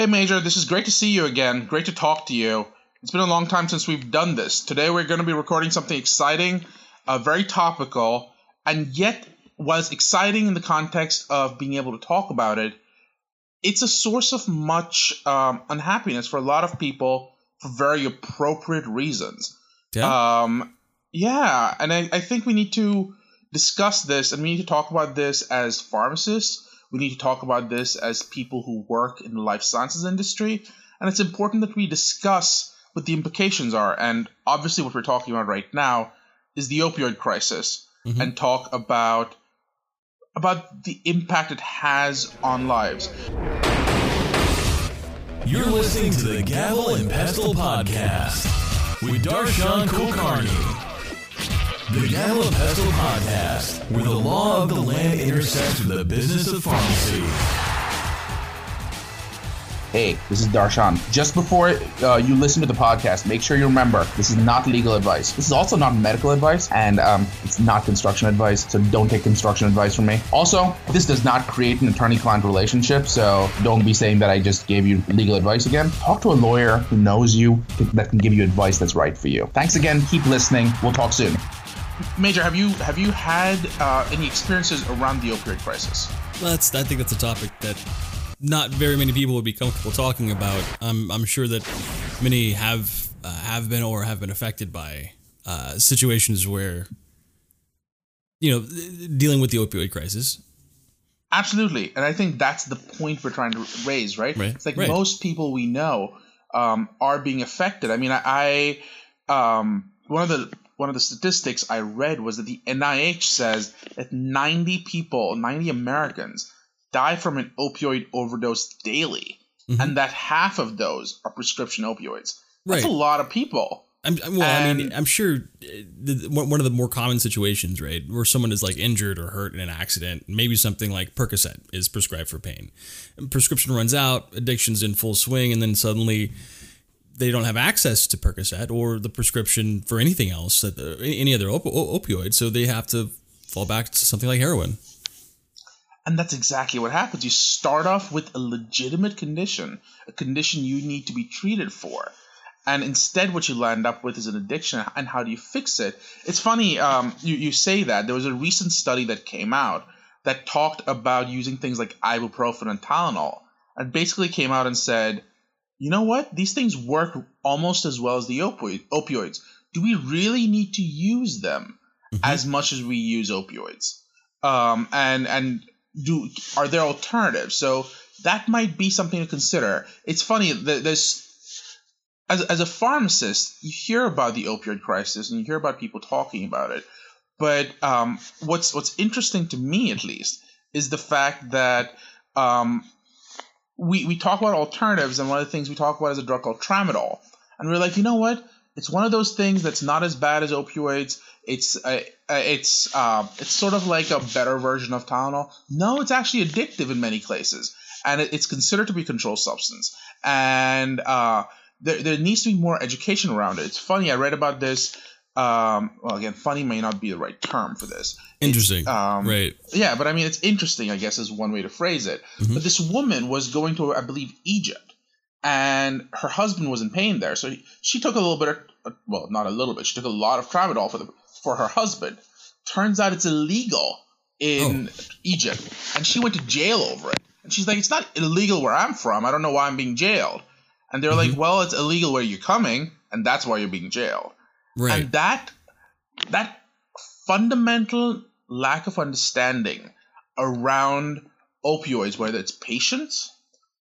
Hey, Major, this is great to see you again. Great to talk to you. It's been a long time since we've done this. Today, we're going to be recording something exciting, uh, very topical, and yet was exciting in the context of being able to talk about it. It's a source of much um, unhappiness for a lot of people for very appropriate reasons. Yeah. Um, yeah, and I, I think we need to discuss this and we need to talk about this as pharmacists we need to talk about this as people who work in the life sciences industry. And it's important that we discuss what the implications are. And obviously, what we're talking about right now is the opioid crisis mm-hmm. and talk about about the impact it has on lives. You're listening to the Gavel and Pestle podcast with Darshan Kulkarni. The and Pestle Podcast, where the law of the land intersects with the business of pharmacy. Hey, this is Darshan. Just before uh, you listen to the podcast, make sure you remember this is not legal advice. This is also not medical advice, and um, it's not construction advice, so don't take construction advice from me. Also, this does not create an attorney client relationship, so don't be saying that I just gave you legal advice again. Talk to a lawyer who knows you that can give you advice that's right for you. Thanks again. Keep listening. We'll talk soon. Major, have you have you had uh, any experiences around the opioid crisis? Well, That's I think that's a topic that not very many people would be comfortable talking about. I'm I'm sure that many have uh, have been or have been affected by uh, situations where you know dealing with the opioid crisis. Absolutely, and I think that's the point we're trying to raise, right? right. It's like right. most people we know um, are being affected. I mean, I, I um, one of the one of the statistics I read was that the NIH says that 90 people, 90 Americans, die from an opioid overdose daily, mm-hmm. and that half of those are prescription opioids. That's right. a lot of people. I'm, well, and, I mean, I'm sure uh, the, one of the more common situations, right, where someone is like injured or hurt in an accident, maybe something like Percocet is prescribed for pain. And prescription runs out, addiction's in full swing, and then suddenly they don't have access to Percocet or the prescription for anything else, that uh, any other op- opioid, so they have to fall back to something like heroin. And that's exactly what happens. You start off with a legitimate condition, a condition you need to be treated for. And instead, what you land up with is an addiction. And how do you fix it? It's funny, um, you, you say that. There was a recent study that came out that talked about using things like ibuprofen and Tylenol. And basically came out and said, you know what? These things work almost as well as the opioid, opioids. Do we really need to use them mm-hmm. as much as we use opioids? Um, and and do are there alternatives? So that might be something to consider. It's funny that there's as as a pharmacist, you hear about the opioid crisis and you hear about people talking about it. But um, what's what's interesting to me, at least, is the fact that um, we, we talk about alternatives, and one of the things we talk about is a drug called tramadol. And we're like, you know what? It's one of those things that's not as bad as opioids. It's uh, uh, it's uh, it's sort of like a better version of Tylenol. No, it's actually addictive in many places, and it, it's considered to be a controlled substance. And uh, there there needs to be more education around it. It's funny. I read about this um, well, again, funny may not be the right term for this. Interesting, um, right? Yeah, but I mean, it's interesting. I guess is one way to phrase it. Mm-hmm. But this woman was going to, I believe, Egypt, and her husband was in pain there, so she took a little bit of, well, not a little bit. She took a lot of tramadol for the for her husband. Turns out it's illegal in oh. Egypt, and she went to jail over it. And she's like, "It's not illegal where I'm from. I don't know why I'm being jailed." And they're mm-hmm. like, "Well, it's illegal where you're coming, and that's why you're being jailed." Right. And that that fundamental lack of understanding around opioids, whether it's patients,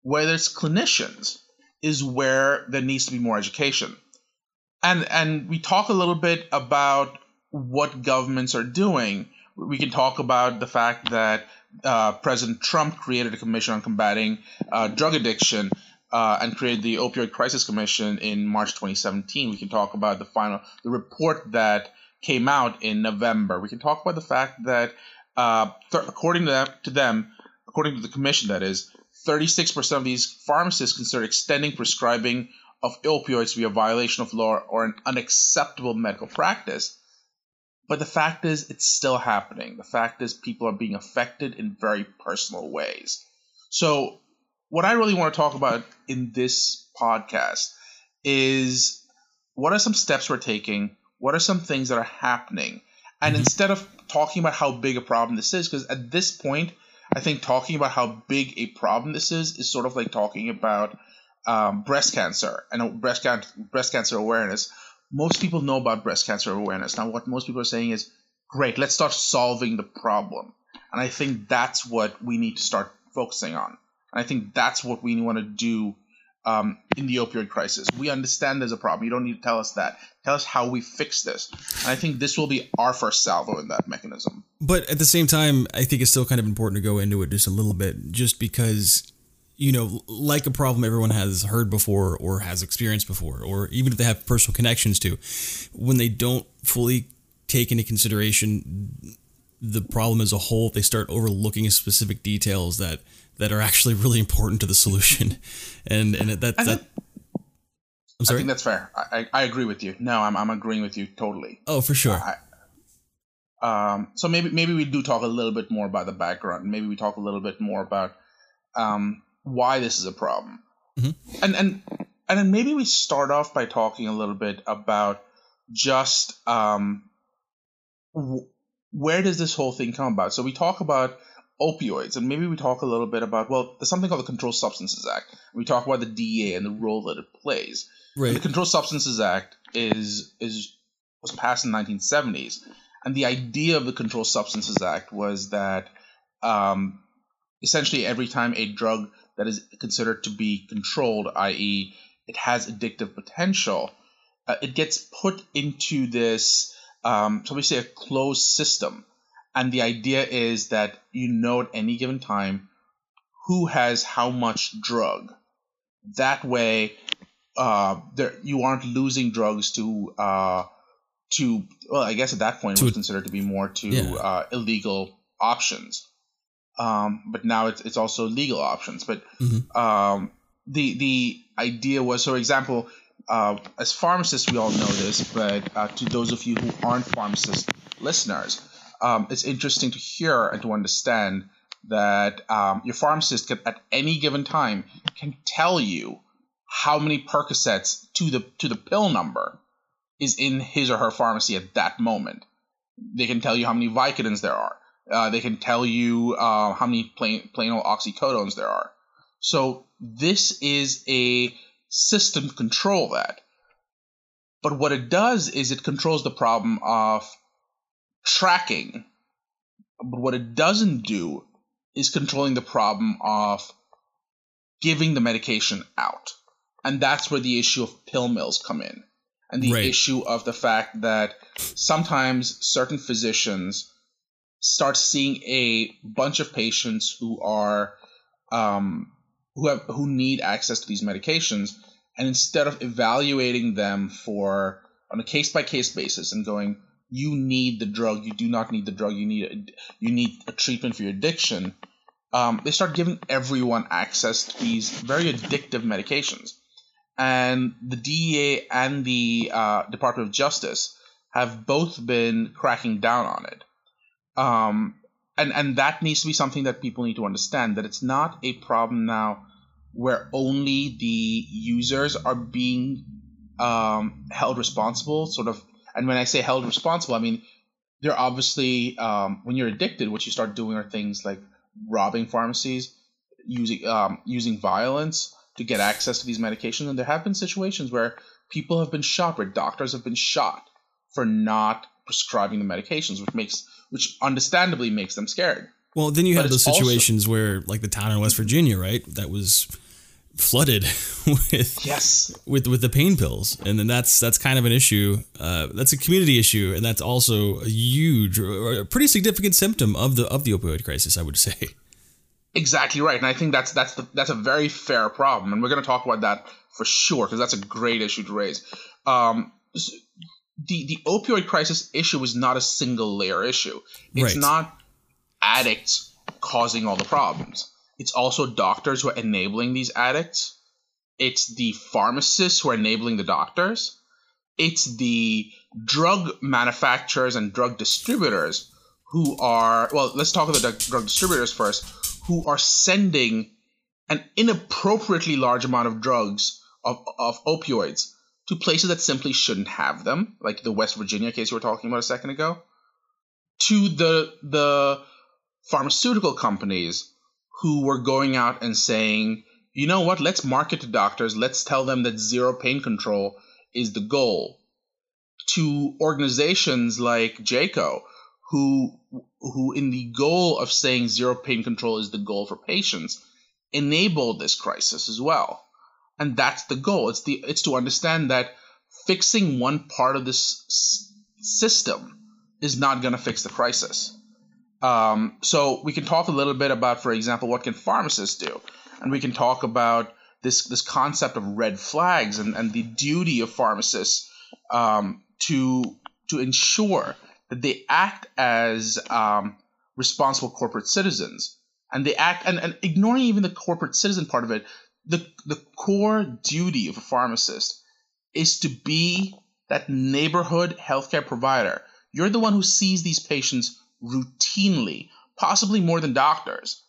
whether it's clinicians, is where there needs to be more education. And and we talk a little bit about what governments are doing. We can talk about the fact that uh, President Trump created a commission on combating uh, drug addiction uh, and created the Opioid Crisis Commission in March 2017. We can talk about the final the report that came out in November. We can talk about the fact that uh, th- according to them, to them, according to the commission, that is, 36% of these pharmacists consider extending prescribing of opioids to be a violation of law or an unacceptable medical practice. But the fact is, it's still happening. The fact is, people are being affected in very personal ways. So what I really want to talk about in this podcast is what are some steps we're taking? What are some things that are happening? And mm-hmm. instead of talking about how big a problem this is, because at this point, I think talking about how big a problem this is is sort of like talking about um, breast cancer and breast, can- breast cancer awareness. Most people know about breast cancer awareness. Now, what most people are saying is, great, let's start solving the problem. And I think that's what we need to start focusing on. I think that's what we want to do um, in the opioid crisis. We understand there's a problem. You don't need to tell us that. Tell us how we fix this. And I think this will be our first salvo in that mechanism. But at the same time, I think it's still kind of important to go into it just a little bit, just because, you know, like a problem everyone has heard before or has experienced before, or even if they have personal connections to, when they don't fully take into consideration the problem as a whole, they start overlooking specific details that that are actually really important to the solution. And and that that, that I'm sorry. I think that's fair. I, I, I, agree with you. No, I'm I'm agreeing with you totally. Oh, for sure. I, um, so maybe maybe we do talk a little bit more about the background. Maybe we talk a little bit more about um, why this is a problem. Mm-hmm. And and and then maybe we start off by talking a little bit about just um, w- where does this whole thing come about? So we talk about opioids, and maybe we talk a little bit about well, there's something called the Controlled Substances Act. We talk about the DEA and the role that it plays. Right. The Controlled Substances Act is is was passed in the 1970s, and the idea of the Controlled Substances Act was that um, essentially every time a drug that is considered to be controlled, i.e., it has addictive potential, uh, it gets put into this, um, so we say a closed system and the idea is that you know at any given time who has how much drug. That way, uh, there you aren't losing drugs to uh, to well, I guess at that point it was considered to be more to yeah. uh, illegal options. Um, but now it's it's also legal options. But mm-hmm. um, the the idea was, for example, uh, as pharmacists, we all know this, but uh, to those of you who aren't pharmacist listeners, um, it's interesting to hear and to understand that um, your pharmacist can, at any given time can tell you how many Percocets to the to the pill number is in his or her pharmacy at that moment. They can tell you how many Vicodins there are. Uh, they can tell you uh, how many plain plain old oxycodones there are. So this is a system to control that. But what it does is it controls the problem of tracking. But what it doesn't do is controlling the problem of giving the medication out. And that's where the issue of pill mills come in. And the right. issue of the fact that sometimes certain physicians start seeing a bunch of patients who are um, who have who need access to these medications, and instead of evaluating them for on a case by case basis and going, you need the drug. You do not need the drug. You need a, you need a treatment for your addiction. Um, they start giving everyone access to these very addictive medications, and the DEA and the uh, Department of Justice have both been cracking down on it. Um, and and that needs to be something that people need to understand that it's not a problem now where only the users are being um, held responsible, sort of and when I say held responsible, I mean they're obviously um, when you're addicted, what you start doing are things like robbing pharmacies, using um, using violence to get access to these medications. And there have been situations where people have been shot, where doctors have been shot for not prescribing the medications, which makes which understandably makes them scared. Well, then you but have those situations also, where, like the town in West Virginia, right? That was flooded with yes. with with the pain pills. And then that's that's kind of an issue uh, that's a community issue. And that's also a huge or a pretty significant symptom of the of the opioid crisis i would say. Exactly right. And i think that's that's the, that's a very fair problem. And we're going to talk about that for sure because that's a great issue to raise. Um, the the opioid crisis issue is not a single layer issue. It's right. not addicts causing all the problems. It's also doctors who are enabling these addicts. It's the pharmacists who are enabling the doctors. It's the drug manufacturers and drug distributors who are, well, let's talk about the drug distributors first, who are sending an inappropriately large amount of drugs of, of opioids to places that simply shouldn't have them, like the West Virginia case you were talking about a second ago, to the the pharmaceutical companies who were going out and saying, you know what, let's market to doctors, let's tell them that zero pain control is the goal. To organizations like JCAHO, who who in the goal of saying zero pain control is the goal for patients, enabled this crisis as well. And that's the goal. It's the it's to understand that fixing one part of this s- system is not going to fix the crisis. Um, so we can talk a little bit about, for example, what can pharmacists do, and we can talk about this this concept of red flags and, and the duty of pharmacists um, to to ensure that they act as um, responsible corporate citizens. And they act and, and ignoring even the corporate citizen part of it the the core duty of a pharmacist is to be that neighborhood healthcare provider. You're the one who sees these patients routinely possibly more than doctors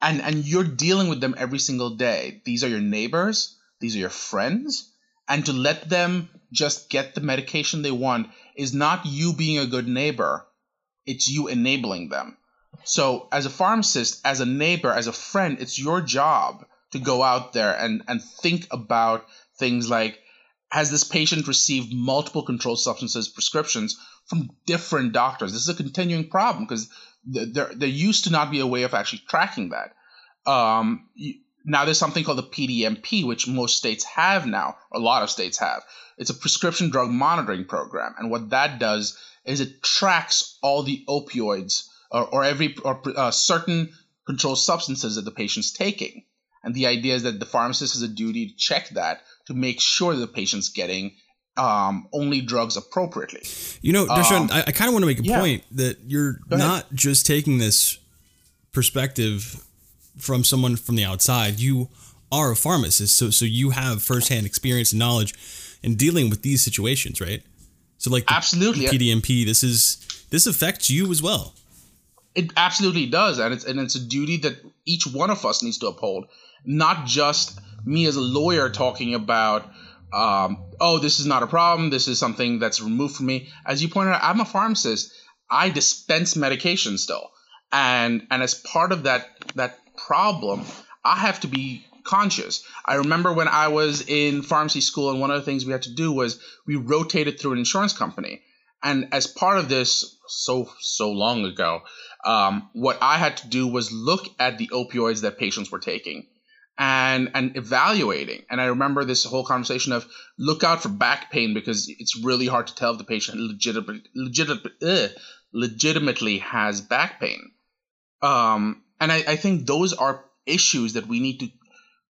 and and you're dealing with them every single day. These are your neighbors. These are your friends. And to let them just get the medication they want is not you being a good neighbor. It's you enabling them. So, as a pharmacist, as a neighbor, as a friend, it's your job to go out there and, and think about things like has this patient received multiple controlled substances prescriptions from different doctors? This is a continuing problem because there, there used to not be a way of actually tracking that. Um, now there's something called the PDMP, which most states have now, a lot of states have. It's a prescription drug monitoring program. And what that does is it tracks all the opioids or, or every or uh, certain controlled substances that the patient's taking. And the idea is that the pharmacist has a duty to check that to make sure the patient's getting um, only drugs appropriately. You know, Darshan, um, I, I kind of want to make a yeah. point that you're not just taking this perspective from someone from the outside. You are a pharmacist, so so you have firsthand experience and knowledge in dealing with these situations, right? So, like, absolutely, the PDMP, this is this affects you as well. It absolutely does, and it's and it's a duty that each one of us needs to uphold, not just me as a lawyer talking about. Um, oh, this is not a problem. This is something that's removed from me. As you pointed out, I'm a pharmacist. I dispense medication still, and and as part of that that problem, I have to be conscious. I remember when I was in pharmacy school, and one of the things we had to do was we rotated through an insurance company, and as part of this, so so long ago, um, what I had to do was look at the opioids that patients were taking and and evaluating. And I remember this whole conversation of look out for back pain because it's really hard to tell if the patient legitimately legit, ugh, legitimately has back pain. Um, and I, I think those are issues that we need to.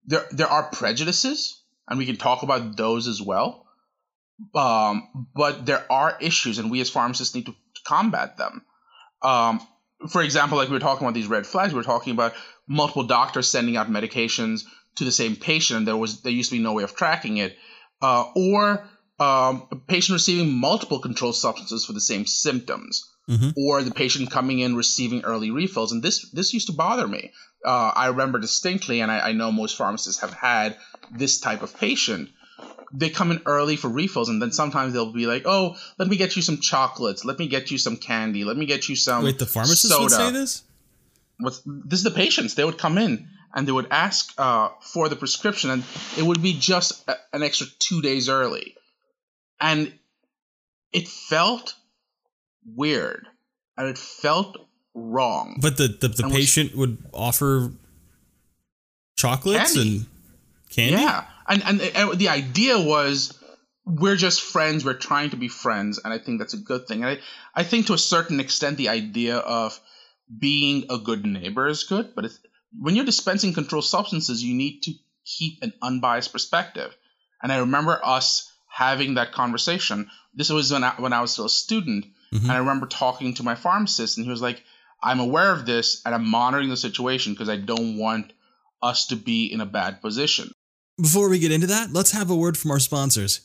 There there are prejudices, and we can talk about those as well. Um, but there are issues, and we as pharmacists need to, combat them. Um, for example, like we were talking about these red flags, we were talking about multiple doctors sending out medications to the same patient, and there was there used to be no way of tracking it, uh, or um, a patient receiving multiple controlled substances for the same symptoms, mm-hmm. or the patient coming in receiving early refills, and this this used to bother me. Uh, I remember distinctly, and I, I know most pharmacists have had this type of patient they come in early for refills and then sometimes they'll be like oh let me get you some chocolates let me get you some candy let me get you some wait the pharmacist soda. would say this What's, this is the patients they would come in and they would ask uh, for the prescription and it would be just a, an extra two days early and it felt weird and it felt wrong but the the, the patient was, would offer chocolates candy. and candy yeah and, and and the idea was we're just friends. We're trying to be friends, and I think that's a good thing. And I, I think to a certain extent, the idea of being a good neighbor is good, but when you're dispensing controlled substances, you need to keep an unbiased perspective. And I remember us having that conversation. This was when I, when I was still a student, mm-hmm. and I remember talking to my pharmacist, and he was like, "I'm aware of this, and I'm monitoring the situation because I don't want us to be in a bad position." Before we get into that, let's have a word from our sponsors.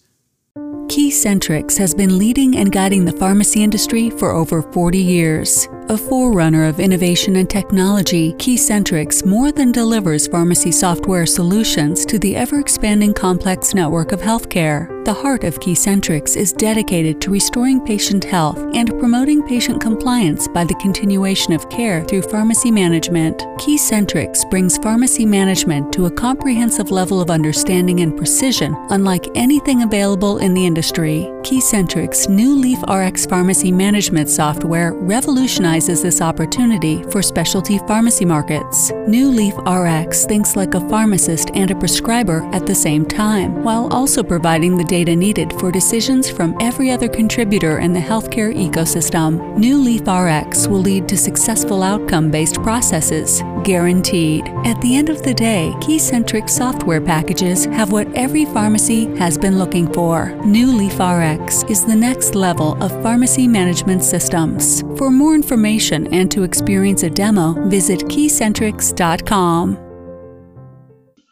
Keycentrix has been leading and guiding the pharmacy industry for over 40 years. A forerunner of innovation and technology, Keycentrix more than delivers pharmacy software solutions to the ever expanding complex network of healthcare. The heart of Keycentrix is dedicated to restoring patient health and promoting patient compliance by the continuation of care through pharmacy management. Keycentrix brings pharmacy management to a comprehensive level of understanding and precision unlike anything available in the industry. Keycentrix' new Leaf RX pharmacy management software revolutionizes this opportunity for specialty pharmacy markets. New Leaf RX thinks like a pharmacist and a prescriber at the same time, while also providing the data needed for decisions from every other contributor in the healthcare ecosystem. New Leaf RX will lead to successful outcome based processes, guaranteed. At the end of the day, Keycentrix software packages have what every pharmacy has been looking for. New Leaf RX is the next level of pharmacy management systems. For more information and to experience a demo, visit keycentrix.com.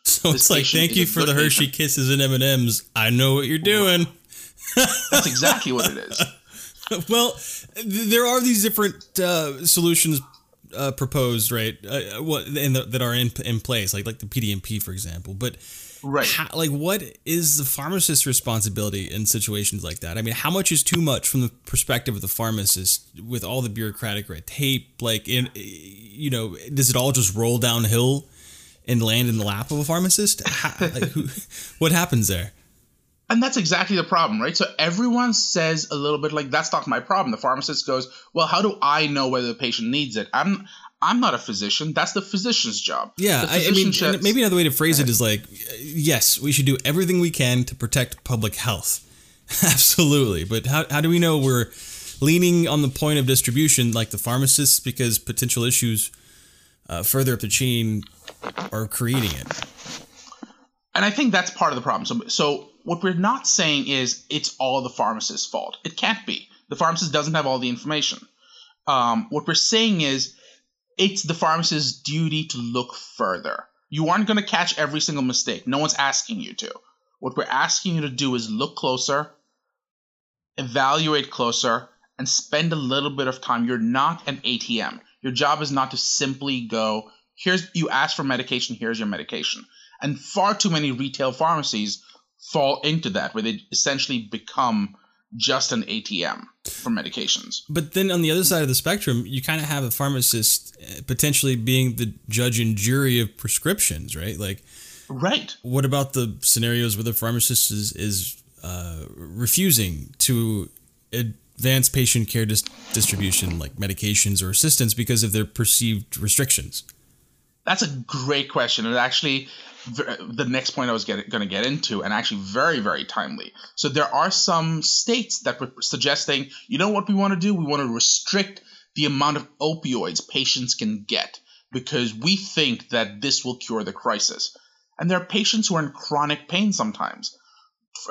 So This it's like, thank you for the Hershey patient. Kisses and M and M's. I know what you're doing. That's exactly what it is. well, th- there are these different uh, solutions uh, proposed, right? Uh, what in the, that are in in place, like like the PDMP, for example. But Right. how, like, what is the pharmacist's responsibility in situations like that? I mean, how much is too much from the perspective of the pharmacist with all the bureaucratic red tape? Like, in you know, does it all just roll downhill and land in the lap of a pharmacist? How, like, who, what happens there? And that's exactly the problem, right? So everyone says a little bit like, that's not my problem. The pharmacist goes, well, how do I know whether the patient needs it? I'm I'm not a physician. That's the physician's job. Yeah, The I, mean, physician maybe another way to phrase it is like, yes, we should do everything we can to protect public health. Absolutely. But how, how do we know we're leaning on the point of distribution like the pharmacists because potential issues uh, further up the chain are creating it? And I think that's part of the problem. So, so what we're not saying is it's all the pharmacist's fault. It can't be. The pharmacist doesn't have all the information. Um, what we're saying is it's the pharmacist's duty to look further. You aren't going to catch every single mistake. No one's asking you to. What we're asking you to do is look closer, evaluate closer, and spend a little bit of time. You're not an ATM. Your job is not to simply go, here's you ask for medication, here's your medication. And far too many retail pharmacies fall into that, where they essentially become just an ATM for medications. But then on the other side of the spectrum, you kind of have a pharmacist uh, potentially being the judge and jury of prescriptions, right? Like, Right. what about the scenarios where the pharmacist is, is uh, refusing to advance patient care dis- distribution, like medications or assistance, because of their perceived restrictions? That's a great question. And actually, the next point I was going to get into, and actually very, very timely. So there are some states that were suggesting, you know what we want to do? We want to restrict the amount of opioids patients can get because we think that this will cure the crisis. And there are patients who are in chronic pain sometimes,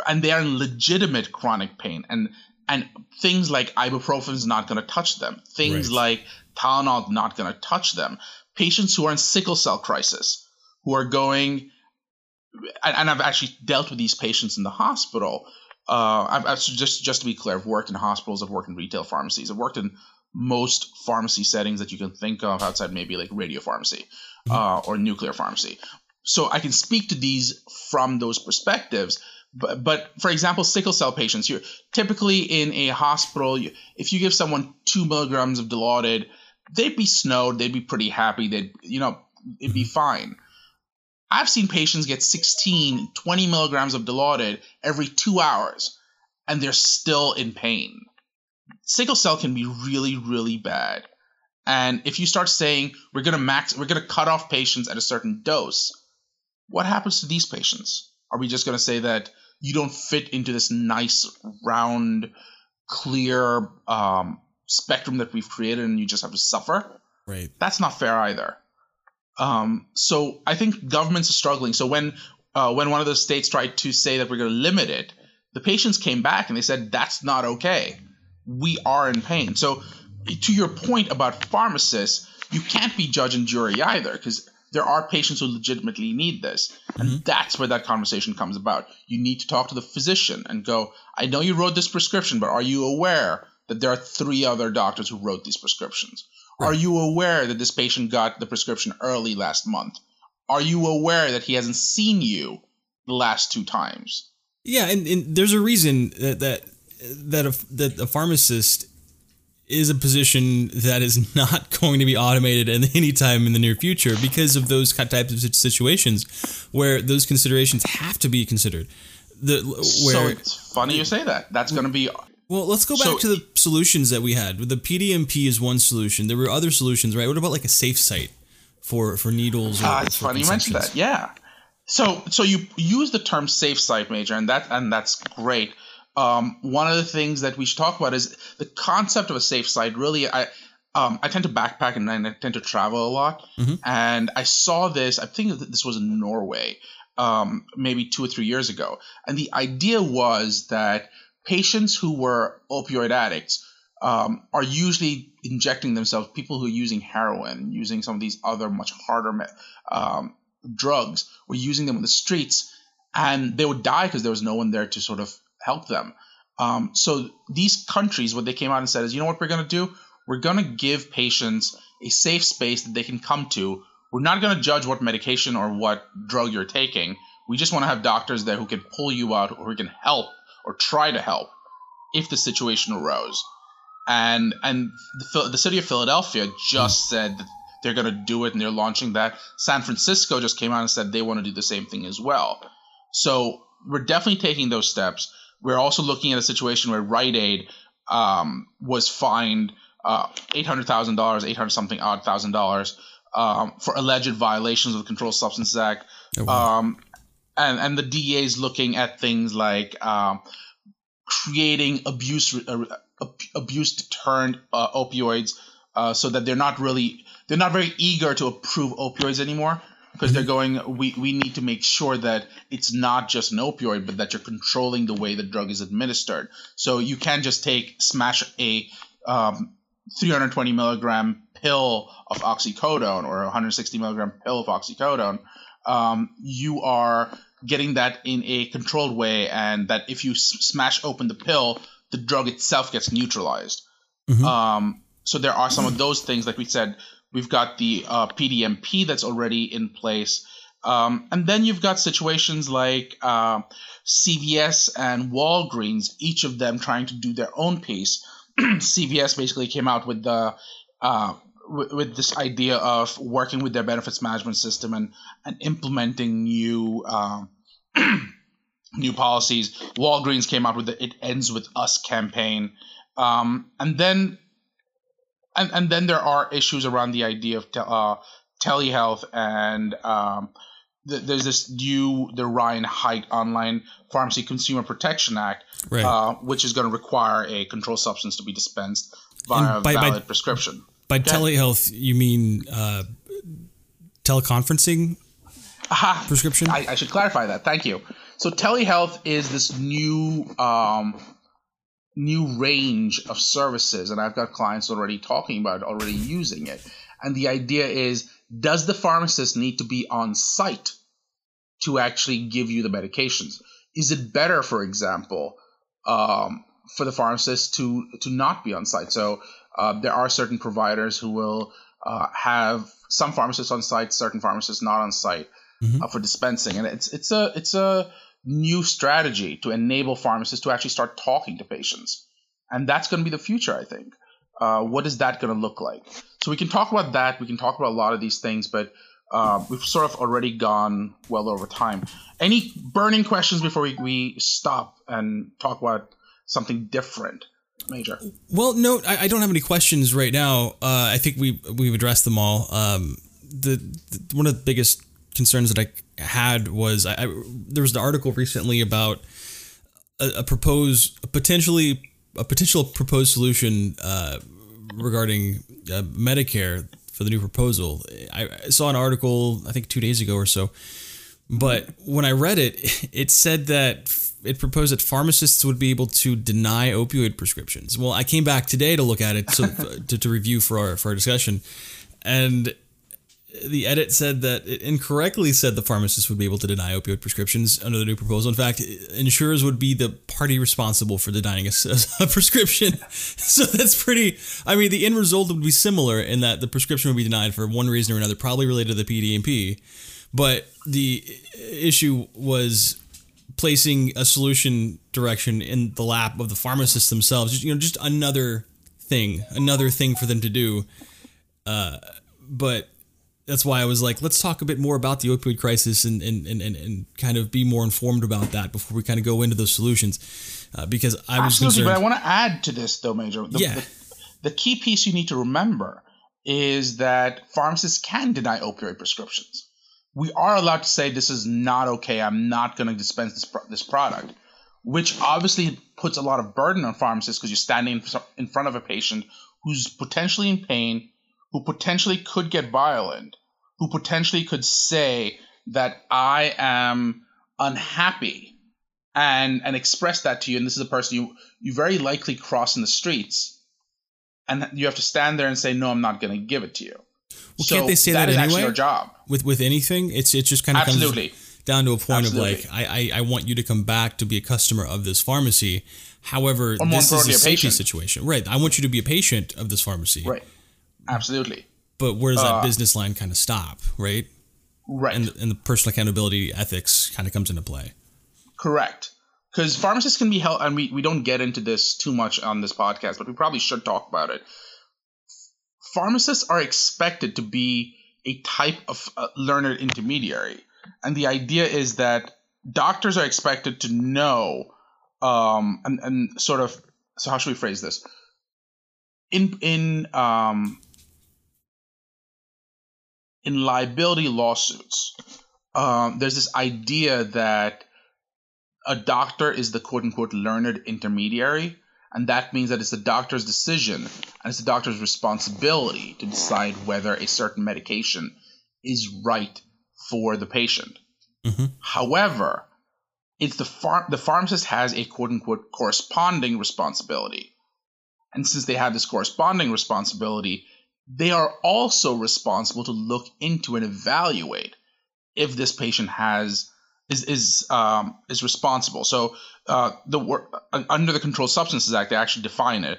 and they are in legitimate chronic pain, and and things like ibuprofen is not going to touch them. Things Right. like Tylenol not going to touch them. Patients who are in sickle cell crisis, who are going, and, and I've actually dealt with these patients in the hospital. Uh, I've, I've just just to be clear, I've worked in hospitals, I've worked in retail pharmacies, I've worked in most pharmacy settings that you can think of outside maybe like radio pharmacy uh, or nuclear pharmacy. So I can speak to these from those perspectives. But, but for example, sickle cell patients, you're typically in a hospital. You, if you give someone two milligrams of Dilaudid, they'd be snowed. They'd be pretty happy. They'd, you know, it'd be fine. I've seen patients get 16, 20 milligrams of Dilaudid every two hours, and they're still in pain. Sickle cell can be really, really bad. And if you start saying we're gonna max, we're gonna cut off patients at a certain dose, what happens to these patients? Are we just gonna say that you don't fit into this nice, round, clear um, spectrum that we've created, and you just have to suffer? Right. That's not fair either. Um, so I think governments are struggling. So when uh, when one of the states tried to say that we're going to limit it, the patients came back and they said that's not okay. We are in pain. So to your point about pharmacists, you can't be judge and jury either because there are patients who legitimately need this, and that's where that conversation comes about. You need to talk to the physician and go, I know you wrote this prescription, but are you aware that there are three other doctors who wrote these prescriptions? Are you aware that this patient got the prescription early last month? Are you aware that he hasn't seen you the last two times? Yeah, and, and there's a reason that that that a, that a pharmacist is a position that is not going to be automated at any time in the near future because of those types of situations where those considerations have to be considered. The where so it's funny you say that. That's going to be well, let's go back So- to the solutions that we had. The PDMP is one solution. There were other solutions, right? What about like a safe site for for needles? Or Ah, it's funny you mentioned that. Yeah. So so you use the term safe site major, and that and that's great. Um, one of the things that we should talk about is the concept of a safe site. Really, I um, I tend to backpack and I tend to travel a lot, and I saw this. I think this was in Norway, um, maybe two or three years ago, and the idea was that patients who were opioid addicts um, are usually injecting themselves. People who are using heroin, using some of these other much harder um, drugs, were using them in the streets, and they would die because there was no one there to sort of help them. Um, so these countries, what they came out and said is, you know what we're going to do? We're going to give patients a safe space that they can come to. We're not going to judge what medication or what drug you're taking. We just want to have doctors there who can pull you out or who can help or try to help if the situation arose. And and the, the city of Philadelphia just said that they're going to do it and they're launching that. San Francisco just came out and said they want to do the same thing as well. So we're definitely taking those steps. We're also looking at a situation where Rite Aid um, was fined uh, eight hundred thousand dollars, eight hundred something odd thousand dollars um, for alleged violations of the Controlled Substances Act. Oh, wow. Um, and and the DA is looking at things like um, creating abuse uh, abuse deterrent uh, opioids, uh, so that they're not really they're not very eager to approve opioids anymore because they're going we, we need to make sure that it's not just an opioid but that you're controlling the way the drug is administered. So you can't just take smash a um, 320 milligram pill of oxycodone or a 160 milligram pill of oxycodone. Um, you are getting that in a controlled way and that if you s- smash open the pill the drug itself gets neutralized. Um, so there are some of those things like we said we've got the uh, pdmp that's already in place. Um, and then you've got situations like uh, cvs and walgreens each of them trying to do their own piece. Cvs basically came out with the uh, with, with this idea of working with their benefits management system and, and implementing new um, new policies. Walgreens came out with the "It Ends with Us" campaign, um, and then and and then there are issues around the idea of te- uh, telehealth and um, th- there's this new the Ryan Haight Online Pharmacy Consumer Protection Act, Right. uh, which is going to require a controlled substance to be dispensed by- by- valid prescription. By Okay. telehealth, you mean uh, teleconferencing Aha. prescription? I, I should clarify that. Thank you. So telehealth is this new um, new range of services, and I've got clients already talking about it, already using it. And the idea is, does the pharmacist need to be on site to actually give you the medications? Is it better, for example, um, for the pharmacist to to not be on site? So uh, there are certain providers who will uh, have some pharmacists on site, certain pharmacists not on site uh, for dispensing, and it's it's a it's a new strategy to enable pharmacists to actually start talking to patients, and that's going to be the future, I think. Uh, what is that going to look like? So we can talk about that. We can talk about a lot of these things, but uh, we've sort of already gone well over time. Any burning questions before we, we stop and talk about something different, Major? Well, no, I, I don't have any questions right now. Uh, I think we we've addressed them all. Um, the, the one of the biggest concerns that I had was I, I there was an article recently about a, a proposed a potentially a potential proposed solution uh, regarding uh, Medicare for the new proposal. I, I saw an article I think two days ago or so, but when I read it, it said that it proposed that pharmacists would be able to deny opioid prescriptions. Well, I came back today to look at it so to, to review for our for our discussion, and the edit said that it incorrectly said the pharmacist would be able to deny opioid prescriptions under the new proposal. In fact, insurers would be the party responsible for denying a, a, prescription. So that's pretty. I mean, the end result would be similar in that the prescription would be denied for one reason or another, probably related to the PDMP. But the issue was placing a solution direction in the lap of the pharmacists themselves. Just, you know, just another thing, another thing for them to do. Uh, but that's why I was like, let's talk a bit more about the opioid crisis and and, and, and kind of be more informed about that before we kind of go into those solutions. Uh, because I was Absolutely, concerned. but I want to add to this though, Major. The, Yeah. the, the key piece you need to remember is that pharmacists can deny opioid prescriptions. We are allowed to say this is not okay. I'm not going to dispense this pro- this product, which obviously puts a lot of burden on pharmacists because you're standing in front of a patient who's potentially in pain, who potentially could get violent, who potentially could say that I am unhappy and and express that to you and this is a person you you very likely cross in the streets and you have to stand there and say no i'm not going to give it to you Well, can't they say that actually anyway? our job with with anything, it's it's just kind of Absolutely. comes down to a point Absolutely. of like, I, I I want you to come back to be a customer of this pharmacy. However, this is a a safety patient. situation, right? I want you to be a patient of this pharmacy, right absolutely But where does that Uh, business line kind of stop, right? right And and the personal accountability ethics kind of comes into play. correct because pharmacists can be held and we, we don't get into this too much on this podcast but we probably should talk about it pharmacists are expected to be a type of uh, learned intermediary. And the idea is that doctors are expected to know um, and, and sort of so how should we phrase this? In in um, in liability lawsuits um, there's this idea that a doctor is the quote unquote learned intermediary and that means that it's the doctor's decision and it's the doctor's responsibility to decide whether a certain medication is right for the patient Mhm. however it's the phar- the pharmacist has a quote unquote corresponding responsibility. And since they have this corresponding responsibility, they are also responsible to look into and evaluate if this patient has is is um, is responsible. So uh, the under the Controlled Substances Act, they actually define it.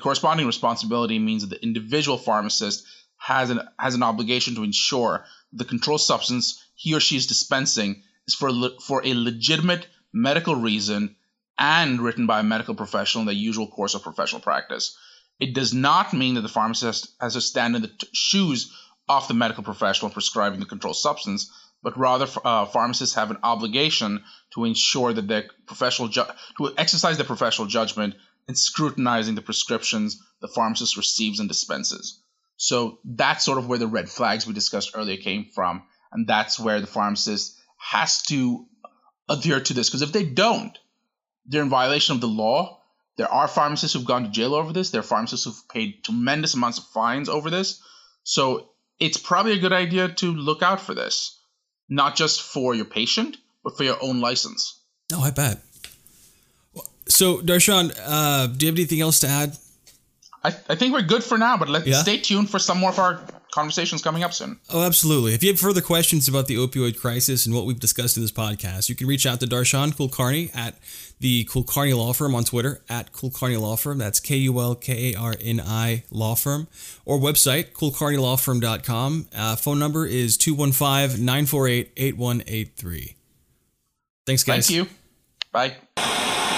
Corresponding responsibility means that the individual pharmacist has an has an obligation to ensure the controlled substance he or she is dispensing is for for a legitimate medical reason and written by a medical professional in the usual course of professional practice. It does not mean that the pharmacist has to stand in the t- shoes of the medical professional prescribing the controlled substance, but rather uh, pharmacists have an obligation to ensure that their professional ju- to exercise their professional judgment in scrutinizing the prescriptions the pharmacist receives and dispenses. So that's sort of where the red flags we discussed earlier came from, and that's where the pharmacist has to adhere to this because if they don't, they're in violation of the law. There are pharmacists who've gone to jail over this. There are pharmacists who've paid tremendous amounts of fines over this. So it's probably a good idea to look out for this, not just for your patient, but for your own license. Oh, I bet. So, Darshan, uh, do you have anything else to add? I, I think we're good for now, but let's Yeah? stay tuned for some more of our conversations coming up soon. Oh, absolutely. If you have further questions about the opioid crisis and what we've discussed in this podcast, you can reach out to Darshan Kulkarni at the Kulkarni Law Firm on Twitter, at Kulkarni Law Firm. That's K U L K A R N I Law Firm. Or website, kulkarnilawfirm.com. Uh, phone number is 215 948 8183. Thanks, guys. Thank you. Bye.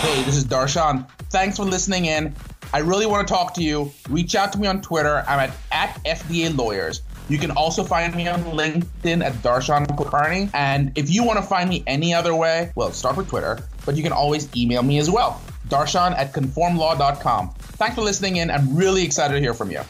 Hey, this is Darshan. Thanks for listening in. I really want to talk to you. Reach out to me on Twitter. I'm at, at FDA Lawyers. You can also find me on LinkedIn at Darshan Kulkarni. And if you want to find me any other way, well, start with Twitter, but you can always email me as well. Darshan at conformlaw.com. Thanks for listening in. I'm really excited to hear from you.